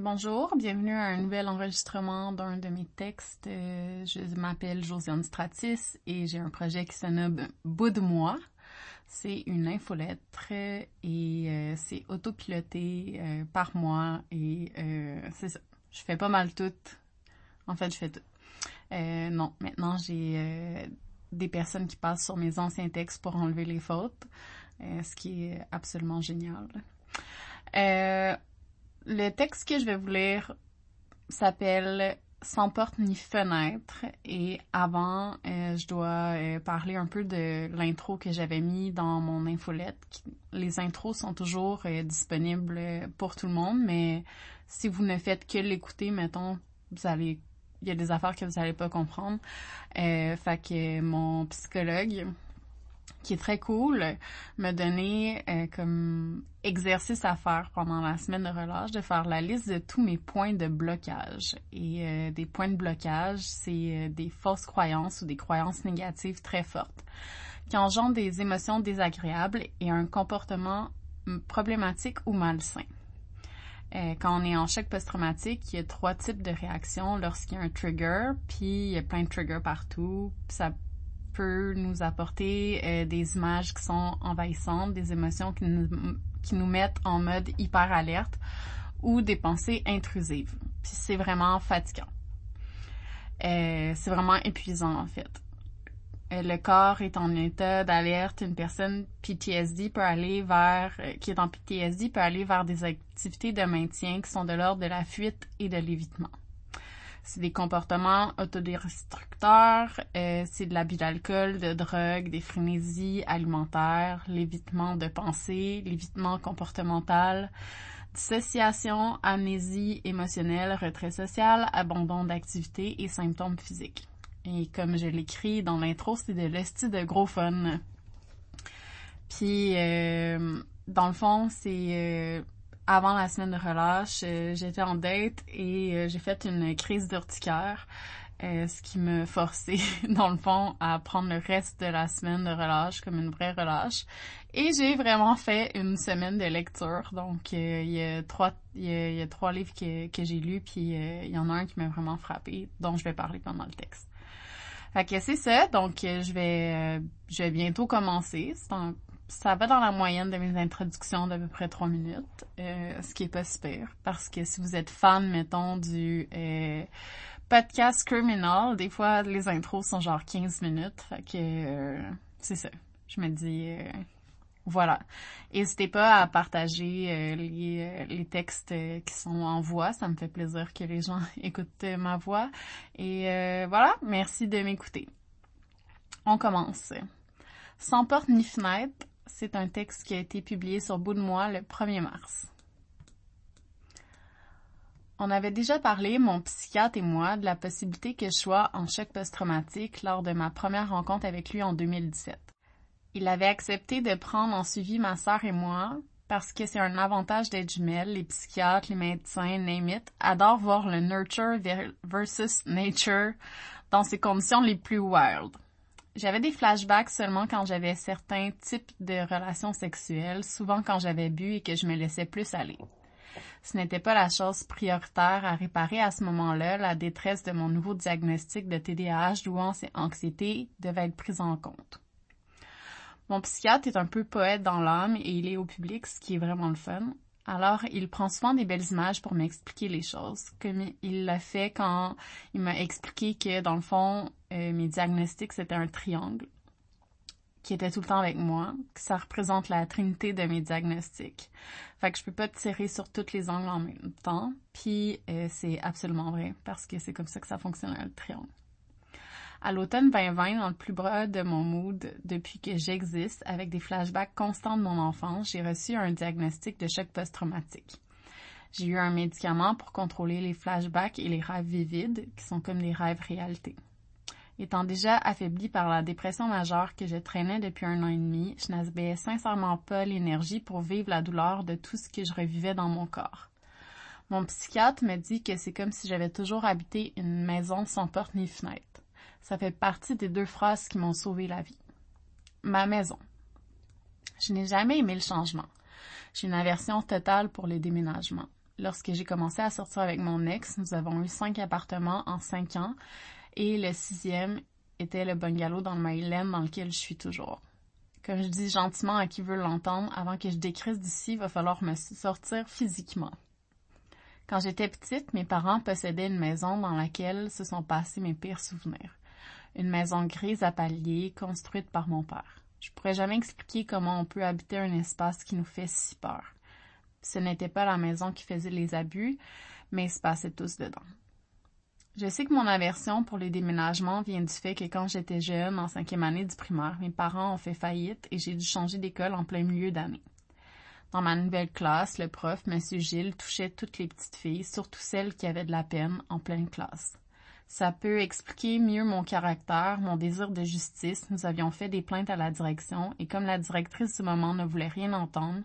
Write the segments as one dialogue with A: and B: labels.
A: bonjour, bienvenue à un nouvel enregistrement d'un de mes textes. Euh, je m'appelle Josiane Stratis et j'ai un projet qui se nomme Bout de moi. C'est une infolettre et euh, c'est autopiloté euh, par moi et c'est ça. Je fais pas mal tout. En fait, je fais tout. non, maintenant j'ai des personnes qui passent sur mes anciens textes pour enlever les fautes, ce qui est absolument génial. Le texte que je vais vous lire s'appelle Sans porte ni fenêtre et avant, euh, je dois euh, parler un peu de l'intro que j'avais mis dans mon infolette. Les intros sont toujours euh, disponibles pour tout le monde, mais si vous ne faites que l'écouter, mettons, vous allez il y a des affaires que vous n'allez pas comprendre. fait que mon psychologue, qui est très cool, me donner euh, comme exercice à faire pendant la semaine de relâche de faire la liste de tous mes points de blocage. Et euh, des points de blocage, c'est euh, des fausses croyances ou des croyances négatives très fortes qui engendrent des émotions désagréables et un comportement problématique ou malsain. quand on est en choc post-traumatique, il y a trois types de réactions lorsqu'il y a un trigger, puis il y a plein de triggers partout. Ça peut nous apporter euh, des images qui sont envahissantes, des émotions qui nous, qui nous mettent en mode hyper alerte ou des pensées intrusives. Puis c'est vraiment fatigant. Euh, c'est vraiment épuisant en fait. Euh, le corps est en état d'alerte. Une personne PTSD peut aller vers, qui est en PTSD peut aller vers des activités de maintien qui sont de l'ordre de la fuite et de l'évitement. C'est des comportements autodestructeurs, euh, c'est de l'abus d'alcool, de drogue, des frénésies alimentaires, l'évitement de pensée, l'évitement comportemental, dissociation, amnésie émotionnelle, retrait social, abandon d'activité et symptômes physiques. Et comme je l'écris dans l'intro, c'est de l'esti de gros fun. Puis, euh, dans le fond, c'est euh, avant la semaine de relâche, euh, j'étais en date et euh, j'ai fait une crise d'urticaire, euh, ce qui me forçait, dans le fond, à prendre le reste de la semaine de relâche comme une vraie relâche. Et j'ai vraiment fait une semaine de lecture. Donc, il y a trois, livres que, j'ai lus, puis il y en a un qui m'a vraiment frappé, dont je vais parler pendant le texte. Fait que c'est ça. Donc, je vais, bientôt commencer. Ça va dans la moyenne de mes introductions d'à peu près trois minutes, euh, ce qui est pas super, parce que si vous êtes fan, mettons, du euh, podcast Criminal, des fois, les intros sont genre 15 minutes, fait que euh, c'est ça. Je me dis, voilà. N'hésitez pas à partager les, les textes qui sont en voix, ça me fait plaisir que les gens écoutent ma voix. Et voilà, merci de m'écouter. On commence. Sans porte ni fenêtre, c'est un texte qui a été publié sur Bout de Moi le 1er mars. On avait déjà parlé, mon psychiatre et moi, de la possibilité que je sois en choc post-traumatique lors de ma première rencontre avec lui en 2017. Il avait accepté de prendre en suivi ma sœur et moi parce que c'est un avantage d'être jumelles. Les psychiatres, les médecins, name it, adorent voir le nurture versus nature dans ses conditions les plus wild. J'avais des flashbacks seulement quand j'avais certains types de relations sexuelles, souvent quand j'avais bu et que je me laissais plus aller. Ce n'était pas la chose prioritaire à réparer à ce moment-là. La détresse de mon nouveau diagnostic de TDAH, douance et anxiété devait être prise en compte. Mon psychiatre est un peu poète dans l'âme et il est au public, ce qui est vraiment le fun. Alors, il prend souvent des belles images pour m'expliquer les choses, comme il l'a fait quand il m'a expliqué que, dans le fond, euh, mes diagnostics, c'était un triangle qui était tout le temps avec moi, que ça représente la trinité de mes diagnostics. Fait que je peux pas tirer sur toutes les angles en même temps, puis euh, c'est absolument vrai, parce que c'est comme ça que ça fonctionne le triangle. À l'automne 2020, dans le plus bas de mon mood depuis que j'existe, avec des flashbacks constants de mon enfance, j'ai reçu un diagnostic de choc post-traumatique. J'ai eu un médicament pour contrôler les flashbacks et les rêves vivides, qui sont comme des rêves réalité. Étant déjà affaibli par la dépression majeure que je traînais depuis un an et demi, je n'avais sincèrement pas l'énergie pour vivre la douleur de tout ce que je revivais dans mon corps. Mon psychiatre me dit que c'est comme si j'avais toujours habité une maison sans porte ni fenêtre. Ça fait partie des deux phrases qui m'ont sauvé la vie. Ma maison. Je n'ai jamais aimé le changement. J'ai une aversion totale pour les déménagements. Lorsque j'ai commencé à sortir avec mon ex, nous avons eu cinq appartements en cinq ans et le sixième était le bungalow dans le Maryland dans lequel je suis toujours. Comme je dis gentiment à qui veut l'entendre, avant que je décrisse d'ici, il va falloir me sortir physiquement. Quand j'étais petite, mes parents possédaient une maison dans laquelle se sont passés mes pires souvenirs. Une maison grise à paliers, construite par mon père. Je pourrais jamais expliquer comment on peut habiter un espace qui nous fait si peur. Ce n'était pas la maison qui faisait les abus, mais ils se passaient tous dedans. Je sais que mon aversion pour les déménagements vient du fait que quand j'étais jeune, en cinquième année du primaire, mes parents ont fait faillite et j'ai dû changer d'école en plein milieu d'année. Dans ma nouvelle classe, le prof, M. Gilles, touchait toutes les petites filles, surtout celles qui avaient de la peine, en pleine classe. Ça peut expliquer mieux mon caractère, mon désir de justice. Nous avions fait des plaintes à la direction et comme la directrice du moment ne voulait rien entendre,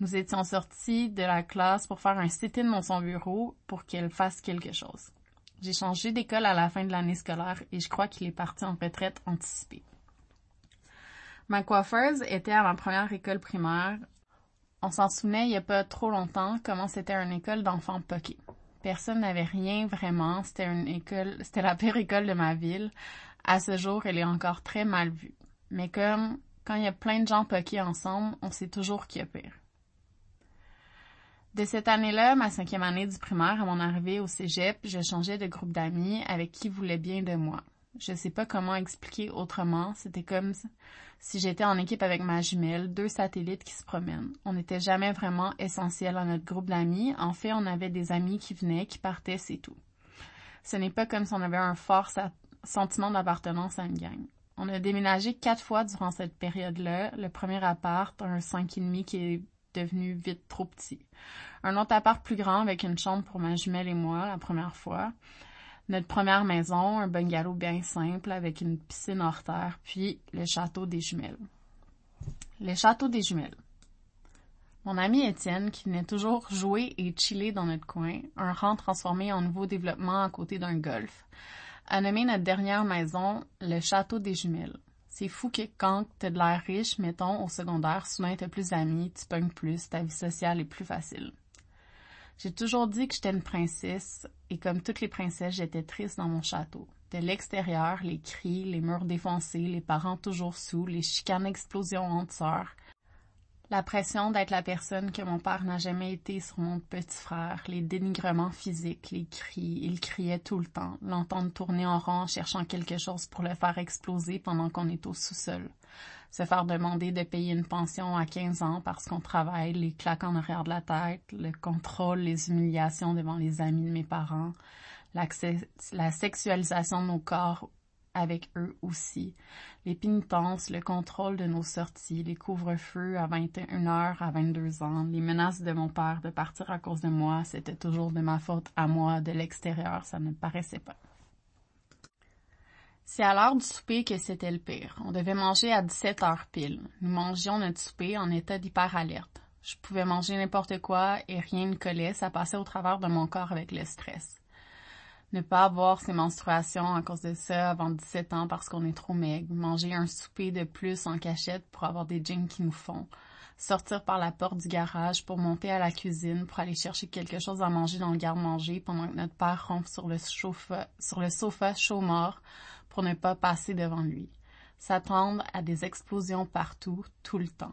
A: nous étions sortis de la classe pour faire un sit-in dans son bureau pour qu'elle fasse quelque chose. J'ai changé d'école à la fin de l'année scolaire et je crois qu'il est parti en retraite anticipée. Ma coiffeuse était à ma première école primaire on s'en souvenait il n'y a pas trop longtemps comment c'était une école d'enfants poqués. Personne n'avait rien vraiment. C'était une école, c'était la pire école de ma ville. À ce jour, elle est encore très mal vue. Mais comme quand il y a plein de gens poqués ensemble, on sait toujours qui a pire. De cette année-là, ma cinquième année du primaire, à mon arrivée au cégep, je changeais de groupe d'amis avec qui voulait bien de moi. Je sais pas comment expliquer autrement. C'était comme si j'étais en équipe avec ma jumelle, deux satellites qui se promènent. On n'était jamais vraiment essentiel à notre groupe d'amis. En fait, on avait des amis qui venaient, qui partaient, c'est tout. Ce n'est pas comme si on avait un fort sentiment d'appartenance à une gang. On a déménagé quatre fois durant cette période-là. Le premier appart, un cinq et demi qui est devenu vite trop petit. Un autre appart plus grand avec une chambre pour ma jumelle et moi la première fois notre première maison, un bungalow bien simple avec une piscine hors terre, puis le château des jumelles. Le château des jumelles. Mon ami Étienne, qui venait toujours jouer et chiller dans notre coin, un rang transformé en nouveau développement à côté d'un golf, a nommé notre dernière maison le château des jumelles. C'est fou que quand t'as de l'air riche, mettons, au secondaire, soudain t'as plus d'amis, tu pognes plus, ta vie sociale est plus facile. J'ai toujours dit que j'étais une princesse, et comme toutes les princesses, j'étais triste dans mon château. De l'extérieur, les cris, les murs défoncés, les parents toujours sous, les chicanes explosions entre la pression d'être la personne que mon père n'a jamais été sur mon petit frère, les dénigrements physiques, les cris, il criait tout le temps, l'entendre tourner en rond cherchant quelque chose pour le faire exploser pendant qu'on est au sous-sol. Se faire demander de payer une pension à 15 ans parce qu'on travaille, les claques en arrière de la tête, le contrôle, les humiliations devant les amis de mes parents, la sexualisation de nos corps avec eux aussi, les pénitences, le contrôle de nos sorties, les couvre-feux à 21h à 22 ans, les menaces de mon père de partir à cause de moi, c'était toujours de ma faute à moi, de l'extérieur, ça ne paraissait pas. C'est à l'heure du souper que c'était le pire. On devait manger à 17 heures pile. Nous mangions notre souper en état d'hyper-alerte. Je pouvais manger n'importe quoi et rien ne collait, ça passait au travers de mon corps avec le stress. Ne pas avoir ses menstruations à cause de ça avant 17 ans parce qu'on est trop maigre. Manger un souper de plus en cachette pour avoir des jeans qui nous font. Sortir par la porte du garage pour monter à la cuisine pour aller chercher quelque chose à manger dans le garde-manger pendant que notre père ronfle sur le, sur le sofa chaud mort pour ne pas passer devant lui, s'attendre à des explosions partout, tout le temps.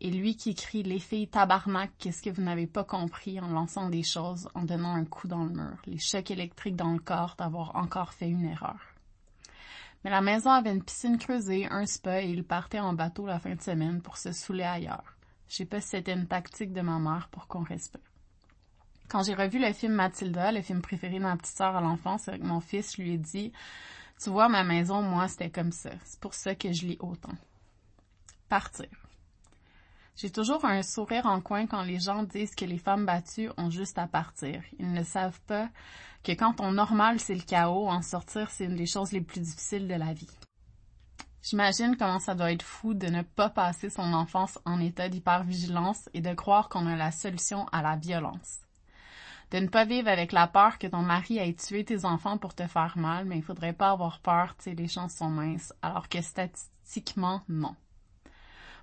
A: Et lui qui crie Les filles tabarnak, qu'est-ce que vous n'avez pas compris en lançant des choses, en donnant un coup dans le mur, les chocs électriques dans le corps d'avoir encore fait une erreur. Mais la maison avait une piscine creusée, un spa et il partait en bateau la fin de semaine pour se saouler ailleurs. Je sais pas si c'était une tactique de ma mère pour qu'on respire. Quand j'ai revu le film Mathilda, le film préféré de ma petite sœur à l'enfance avec mon fils, lui ai dit tu vois, ma maison, moi, c'était comme ça. C'est pour ça que je lis autant. Partir. J'ai toujours un sourire en coin quand les gens disent que les femmes battues ont juste à partir. Ils ne savent pas que quand on normal, c'est le chaos, en sortir, c'est une des choses les plus difficiles de la vie. J'imagine comment ça doit être fou de ne pas passer son enfance en état d'hypervigilance et de croire qu'on a la solution à la violence de ne pas vivre avec la peur que ton mari ait tué tes enfants pour te faire mal, mais il faudrait pas avoir peur, tu sais, les chances sont minces, alors que statistiquement, non.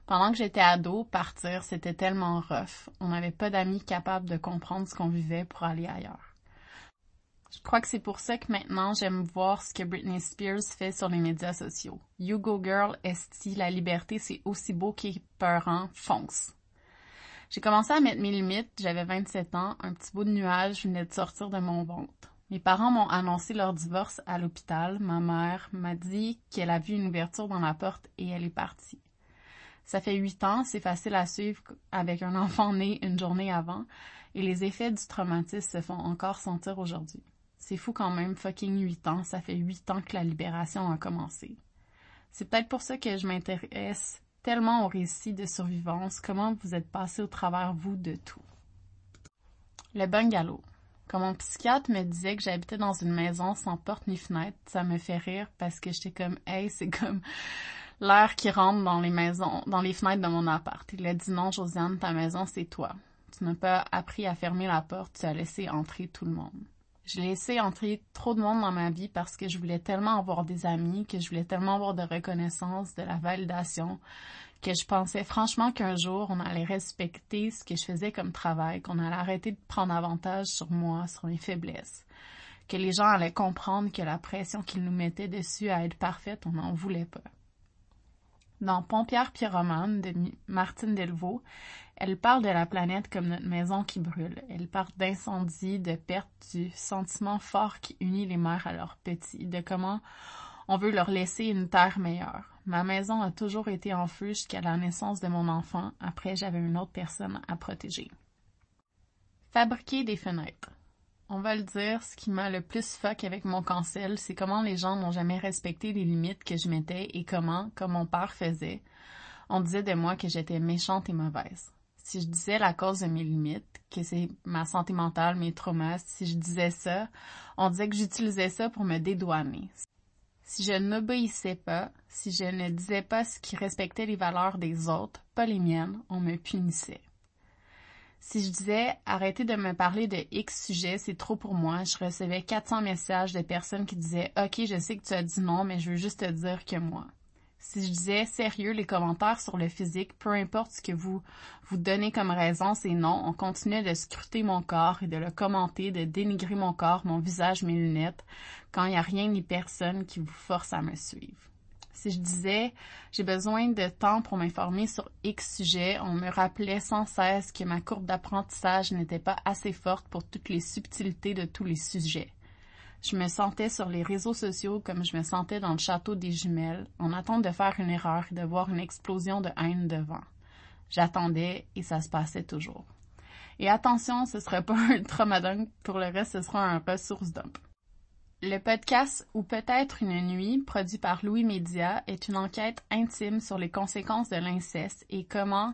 A: Pendant que j'étais ado, partir, c'était tellement rough. On n'avait pas d'amis capables de comprendre ce qu'on vivait pour aller ailleurs. Je crois que c'est pour ça que maintenant j'aime voir ce que Britney Spears fait sur les médias sociaux. You go girl, esti, la liberté c'est aussi beau qu'épeurant, fonce. J'ai commencé à mettre mes limites, j'avais 27 ans, un petit bout de nuage venait de sortir de mon ventre. Mes parents m'ont annoncé leur divorce à l'hôpital. Ma mère m'a dit qu'elle a vu une ouverture dans la porte et elle est partie. Ça fait huit ans, c'est facile à suivre avec un enfant né une journée avant, et les effets du traumatisme se font encore sentir aujourd'hui. C'est fou quand même, fucking huit ans, ça fait huit ans que la libération a commencé. C'est peut-être pour ça que je m'intéresse tellement au récit de survivance, comment vous êtes passé au travers, vous, de tout? Le bungalow. Quand mon psychiatre me disait que j'habitais dans une maison sans porte ni fenêtre, ça me fait rire parce que j'étais comme, hey, c'est comme l'air qui rentre dans les maisons, dans les fenêtres de mon appart. Il a dit non, Josiane, ta maison, c'est toi. Tu n'as pas appris à fermer la porte, tu as laissé entrer tout le monde. J'ai laissé entrer trop de monde dans ma vie parce que je voulais tellement avoir des amis, que je voulais tellement avoir de reconnaissance, de la validation, que je pensais franchement qu'un jour on allait respecter ce que je faisais comme travail, qu'on allait arrêter de prendre avantage sur moi, sur mes faiblesses, que les gens allaient comprendre que la pression qu'ils nous mettaient dessus à être parfaite, on n'en voulait pas. Dans Pompière Pyromane de Martine Delvaux, elle parle de la planète comme notre maison qui brûle. Elle parle d'incendie, de perte, du sentiment fort qui unit les mères à leurs petits, de comment on veut leur laisser une terre meilleure. Ma maison a toujours été en feu jusqu'à la naissance de mon enfant. Après, j'avais une autre personne à protéger. Fabriquer des fenêtres. On va le dire, ce qui m'a le plus fuck avec mon cancel, c'est comment les gens n'ont jamais respecté les limites que je mettais et comment, comme mon père faisait, on disait de moi que j'étais méchante et mauvaise. Si je disais la cause de mes limites, que c'est ma santé mentale, mes traumas, si je disais ça, on disait que j'utilisais ça pour me dédouaner. Si je n'obéissais pas, si je ne disais pas ce qui respectait les valeurs des autres, pas les miennes, on me punissait. Si je disais arrêtez de me parler de X sujet, c'est trop pour moi, je recevais 400 messages de personnes qui disaient OK, je sais que tu as dit non, mais je veux juste te dire que moi. Si je disais sérieux, les commentaires sur le physique, peu importe ce que vous vous donnez comme raison, c'est non, on continuait de scruter mon corps et de le commenter, de dénigrer mon corps, mon visage, mes lunettes, quand il n'y a rien ni personne qui vous force à me suivre. Si je disais j'ai besoin de temps pour m'informer sur X sujet, on me rappelait sans cesse que ma courbe d'apprentissage n'était pas assez forte pour toutes les subtilités de tous les sujets. Je me sentais sur les réseaux sociaux comme je me sentais dans le château des jumelles, en attente de faire une erreur et de voir une explosion de haine devant. J'attendais et ça se passait toujours. Et attention, ce sera pas un traumadunk, pour le reste, ce sera un ressource dump. Le podcast Ou peut-être une nuit, produit par Louis Média, est une enquête intime sur les conséquences de l'inceste et comment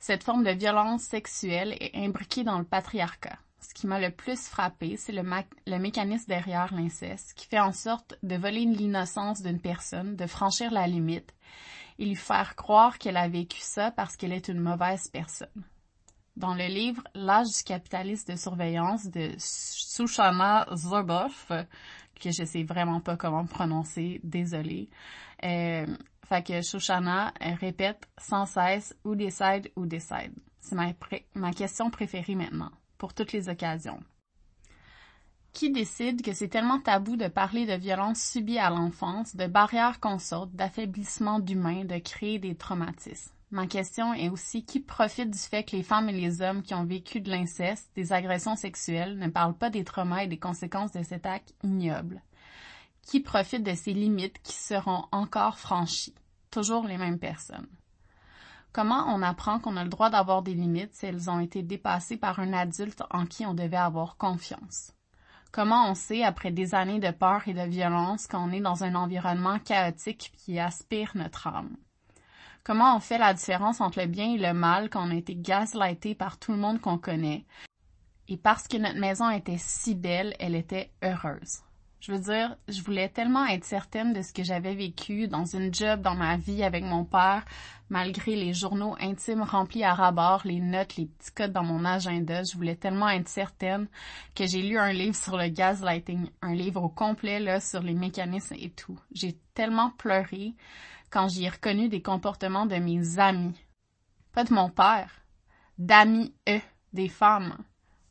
A: cette forme de violence sexuelle est imbriquée dans le patriarcat. Ce qui m'a le plus frappé, c'est le, le, mécanisme derrière l'inceste, qui fait en sorte de voler l'innocence d'une personne, de franchir la limite, et lui faire croire qu'elle a vécu ça parce qu'elle est une mauvaise personne. Dans le livre L'âge du capitaliste de surveillance de Sushana Zuboff, que je sais vraiment pas comment prononcer, désolée. Euh, fait que Shoshana répète sans cesse ou décide ou décide. C'est ma, question préférée maintenant, pour toutes les occasions. Qui décide que c'est tellement tabou de parler de violences subies à l'enfance, de barrières qu'on saute, d'affaiblissement d'humains, de créer des traumatismes? Ma question est aussi qui profite du fait que les femmes et les hommes qui ont vécu de l'inceste, des agressions sexuelles, ne parlent pas des traumas et des conséquences de cet acte ignoble? Qui profite de ces limites qui seront encore franchies? Toujours les mêmes personnes. Comment on apprend qu'on a le droit d'avoir des limites si elles ont été dépassées par un adulte en qui on devait avoir confiance? Comment on sait, après des années de peur et de violence, qu'on est dans un environnement chaotique qui aspire notre âme? Comment on fait la différence entre le bien et le mal quand on a été gaslighté par tout le monde qu'on connaît? Et parce que notre maison était si belle, elle était heureuse. Je veux dire, je voulais tellement être certaine de ce que j'avais vécu dans une job dans ma vie avec mon père, malgré les journaux intimes remplis à rabord, les notes, les petits codes dans mon agenda. Je voulais tellement être certaine que j'ai lu un livre sur le gaslighting, un livre au complet là sur les mécanismes et tout. J'ai tellement pleuré quand j'y ai reconnu des comportements de mes amis. Pas de mon père. D'amis, eux, des femmes.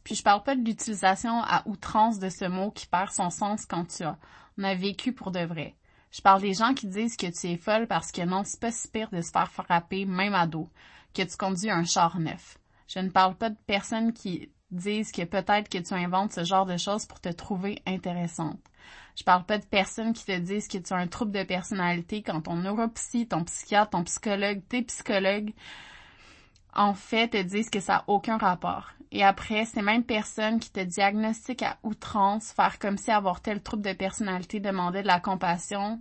A: Puis je parle pas de l'utilisation à outrance de ce mot qui perd son sens quand tu as, on a vécu pour de vrai. Je parle des gens qui disent que tu es folle parce que non, c'est pas si pire de se faire frapper, même à dos, que tu conduis un char neuf. Je ne parle pas de personnes qui disent que peut-être que tu inventes ce genre de choses pour te trouver intéressante. Je parle pas de personnes qui te disent que tu as un trouble de personnalité quand ton neuropsy, ton psychiatre, ton psychologue, tes psychologues, en fait, te disent que ça n'a aucun rapport. Et après, ces mêmes personnes qui te diagnostiquent à outrance, faire comme si avoir tel trouble de personnalité demandait de la compassion,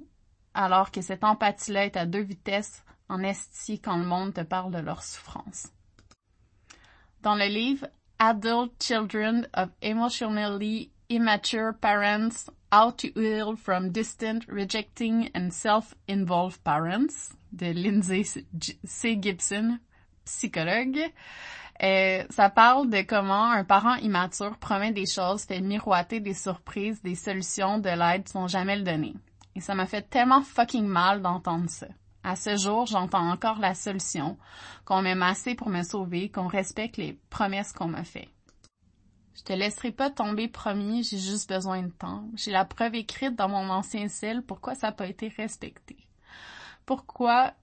A: alors que cette empathie-là est à deux vitesses en esti quand le monde te parle de leur souffrance. Dans le livre Adult Children of Emotionally Immature Parents, How to Heal from Distant, Rejecting and Self-Involved Parents de Lindsay C. Gibson, psychologue. Euh, ça parle de comment un parent immature promet des choses, fait miroiter des surprises, des solutions, de l'aide sans jamais le donner. Et ça m'a fait tellement fucking mal d'entendre ça. À ce jour, j'entends encore la solution, qu'on m'aime assez pour me sauver, qu'on respecte les promesses qu'on m'a fait. Je te laisserai pas tomber promis, j'ai juste besoin de temps. J'ai la preuve écrite dans mon ancien ciel, pourquoi ça n'a pas été respecté? Pourquoi?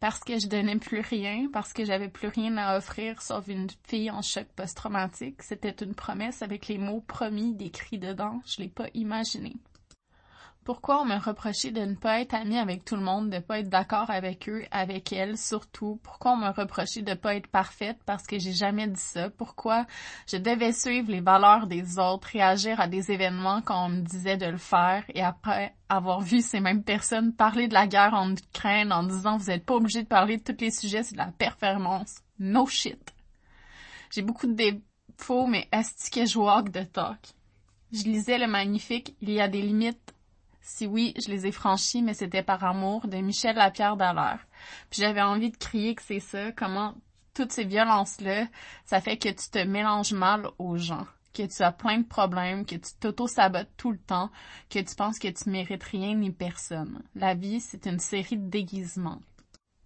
A: Parce que je donnais plus rien, parce que j'avais plus rien à offrir sauf une fille en choc post-traumatique. C'était une promesse avec les mots promis décrits dedans. Je l'ai pas imaginé. Pourquoi on me reprochait de ne pas être amie avec tout le monde, de ne pas être d'accord avec eux, avec elles, surtout? Pourquoi on me reprochait de ne pas être parfaite parce que j'ai jamais dit ça? Pourquoi je devais suivre les valeurs des autres, réagir à des événements quand on me disait de le faire et après avoir vu ces mêmes personnes parler de la guerre en Ukraine en disant vous n'êtes pas obligé de parler de tous les sujets, c'est de la performance. No shit. J'ai beaucoup de défauts, mais est-ce que je walk de talk? Je lisais le magnifique Il y a des limites si oui, je les ai franchis, mais c'était par amour, de Michel Lapierre Dallaire. Puis j'avais envie de crier que c'est ça, comment toutes ces violences-là, ça fait que tu te mélanges mal aux gens, que tu as plein de problèmes, que tu t'auto-sabotes tout le temps, que tu penses que tu mérites rien ni personne. La vie, c'est une série de déguisements.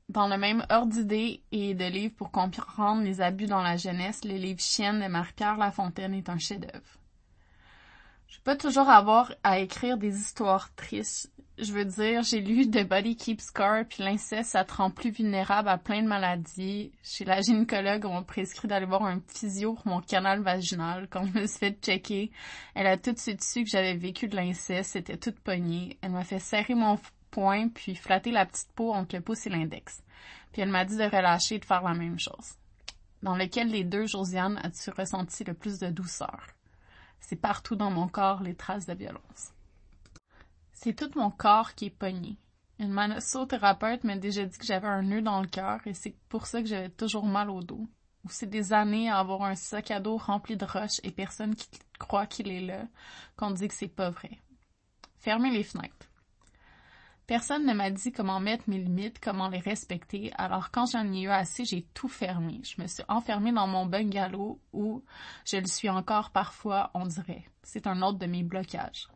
A: Dans le même ordre d'idées et de livres pour comprendre les abus dans la jeunesse, le livre Chienne de Marie-Pierre Lafontaine est un chef-d'œuvre. Je vais pas toujours avoir à écrire des histoires tristes. Je veux dire, j'ai lu The Body Keeps Scar, puis l'inceste, ça te rend plus vulnérable à plein de maladies. Chez la gynécologue, on m'a prescrit d'aller voir un physio pour mon canal vaginal. Quand je me suis fait checker, elle a tout de suite su que j'avais vécu de l'inceste, c'était toute poignée. Elle m'a fait serrer mon poing, puis flatter la petite peau entre le pouce et l'index. Puis elle m'a dit de relâcher et de faire la même chose. Dans lequel les deux, Josiane, as-tu ressenti le plus de douceur? C'est partout dans mon corps les traces de violence. C'est tout mon corps qui est pogné. Une massothérapeute m'a déjà dit que j'avais un nœud dans le cœur et c'est pour ça que j'avais toujours mal au dos. Ou c'est des années à avoir un sac à dos rempli de roches et personne qui croit qu'il est là, qu'on dit que c'est pas vrai. Fermez les fenêtres. Personne ne m'a dit comment mettre mes limites, comment les respecter, alors quand j'en ai eu assez, j'ai tout fermé. Je me suis enfermée dans mon bungalow où je le suis encore parfois, on dirait. C'est un autre de mes blocages.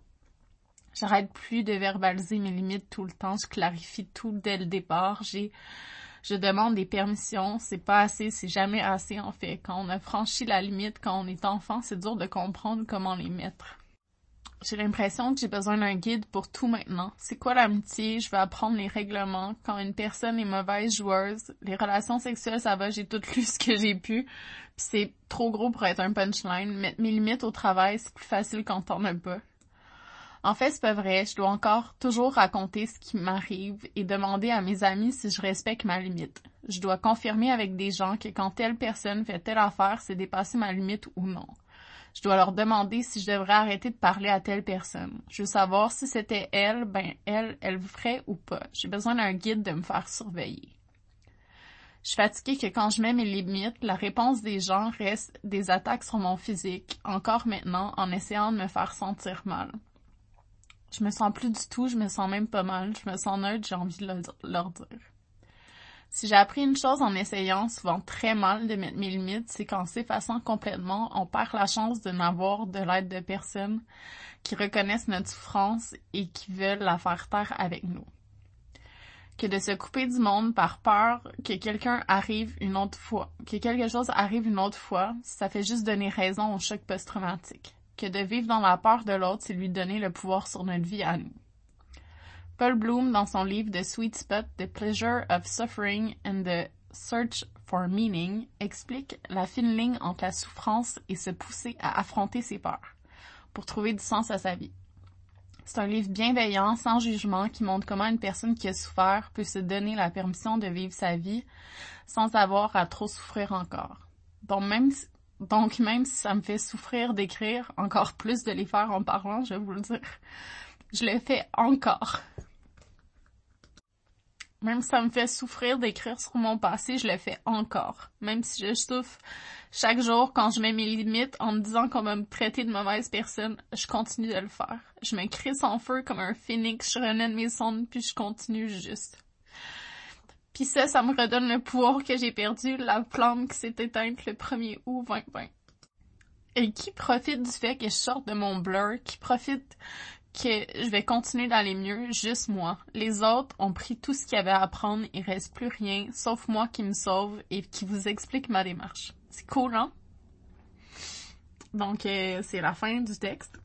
A: J'arrête plus de verbaliser mes limites tout le temps, je clarifie tout dès le départ, j'ai je demande des permissions, c'est pas assez, c'est jamais assez en fait. Quand on a franchi la limite, quand on est enfant, c'est dur de comprendre comment les mettre. J'ai l'impression que j'ai besoin d'un guide pour tout maintenant. C'est quoi l'amitié? Je veux apprendre les règlements. Quand une personne est mauvaise joueuse, les relations sexuelles, ça va, j'ai tout lu ce que j'ai pu. Puis c'est trop gros pour être un punchline. Mettre mes limites au travail, c'est plus facile quand t'en as pas. En fait, c'est pas vrai. Je dois encore toujours raconter ce qui m'arrive et demander à mes amis si je respecte ma limite. Je dois confirmer avec des gens que quand telle personne fait telle affaire, c'est dépasser ma limite ou non. Je dois leur demander si je devrais arrêter de parler à telle personne. Je veux savoir si c'était elle, ben elle, elle ferait ou pas. J'ai besoin d'un guide de me faire surveiller. Je suis fatiguée que quand je mets mes limites, la réponse des gens reste des attaques sur mon physique, encore maintenant, en essayant de me faire sentir mal. Je me sens plus du tout, je me sens même pas mal, je me sens neutre, j'ai envie de leur dire. Si j'ai appris une chose en essayant souvent très mal de mettre mes limites, c'est qu'en s'effaçant complètement, on perd la chance de n'avoir de l'aide de personnes qui reconnaissent notre souffrance et qui veulent la faire taire avec nous. que de se couper du monde par peur que quelqu'un arrive une autre fois, que quelque chose arrive une autre fois, ça fait juste donner raison au choc post-traumatique. Que de vivre dans la peur de l'autre, c'est lui donner le pouvoir sur notre vie à nous. Paul Bloom, dans son livre The Sweet Spot, The Pleasure of Suffering and the Search for Meaning, explique la fine ligne entre la souffrance et se pousser à affronter ses peurs pour trouver du sens à sa vie. C'est un livre bienveillant, sans jugement, qui montre comment une personne qui a souffert peut se donner la permission de vivre sa vie sans avoir à trop souffrir encore. Donc même, donc même si ça me fait souffrir d'écrire, encore plus de les faire en parlant, je vais vous le dire, je le fais encore. Même si ça me fait souffrir d'écrire sur mon passé, je le fais encore. Même si je souffre chaque jour quand je mets mes limites en me disant qu'on va me traiter de mauvaise personne, je continue de le faire. Je me en feu comme un phénix, je renais de mes sondes, puis je continue juste. Puis ça, ça me redonne le pouvoir que j'ai perdu, la flamme qui s'est éteinte le 1er août 2020. Et qui profite du fait que je sorte de mon blur, qui profite que je vais continuer d'aller mieux, juste moi. Les autres ont pris tout ce qu'il y avait à apprendre, il reste plus rien, sauf moi qui me sauve et qui vous explique ma démarche. C'est cool, hein? Donc, euh, c'est la fin du texte.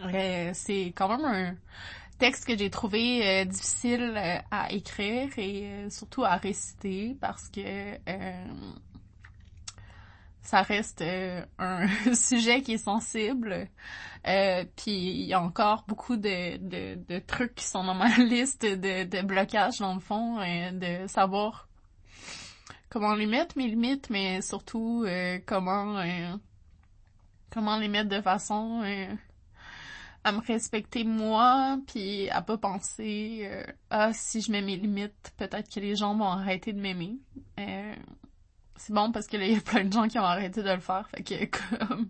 A: Euh, c'est quand même un texte que j'ai trouvé euh, difficile à écrire et surtout à réciter parce que ça reste euh, un sujet qui est sensible. Euh, puis il y a encore beaucoup de, de, de, trucs qui sont dans ma liste de, de blocages dans le fond, et de savoir comment les mettre mes limites, mais surtout euh, comment comment les mettre de façon à me respecter moi, puis à pas penser ah si je mets mes limites, peut-être que les gens vont arrêter de m'aimer c'est bon parce que là, il y a plein de gens qui ont arrêté de le faire. Fait que comme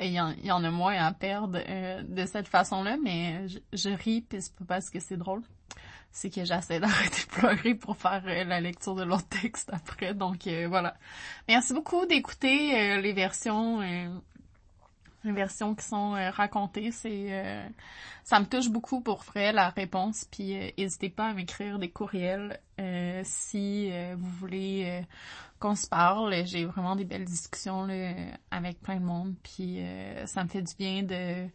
A: il y, en, y en a moins à perdre euh, de cette façon-là, mais je, ris puis c'est pas parce que c'est drôle. C'est que j'essaie d'arrêter de pleurer pour faire euh, la lecture de l'autre texte après. Donc euh, voilà. Merci beaucoup d'écouter les versions les versions qui sont racontées, c'est ça me touche beaucoup pour vrai la réponse. Puis n'hésitez pas à m'écrire des courriels si vous voulez qu'on se parle. J'ai vraiment des belles discussions là, avec plein de monde. Puis euh, ça me fait du bien de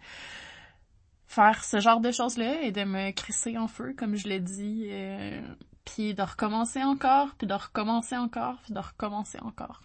A: faire ce genre de choses-là et de me crisser en feu, comme je l'ai dit. Euh, puis de recommencer encore, puis de recommencer encore, puis de recommencer encore.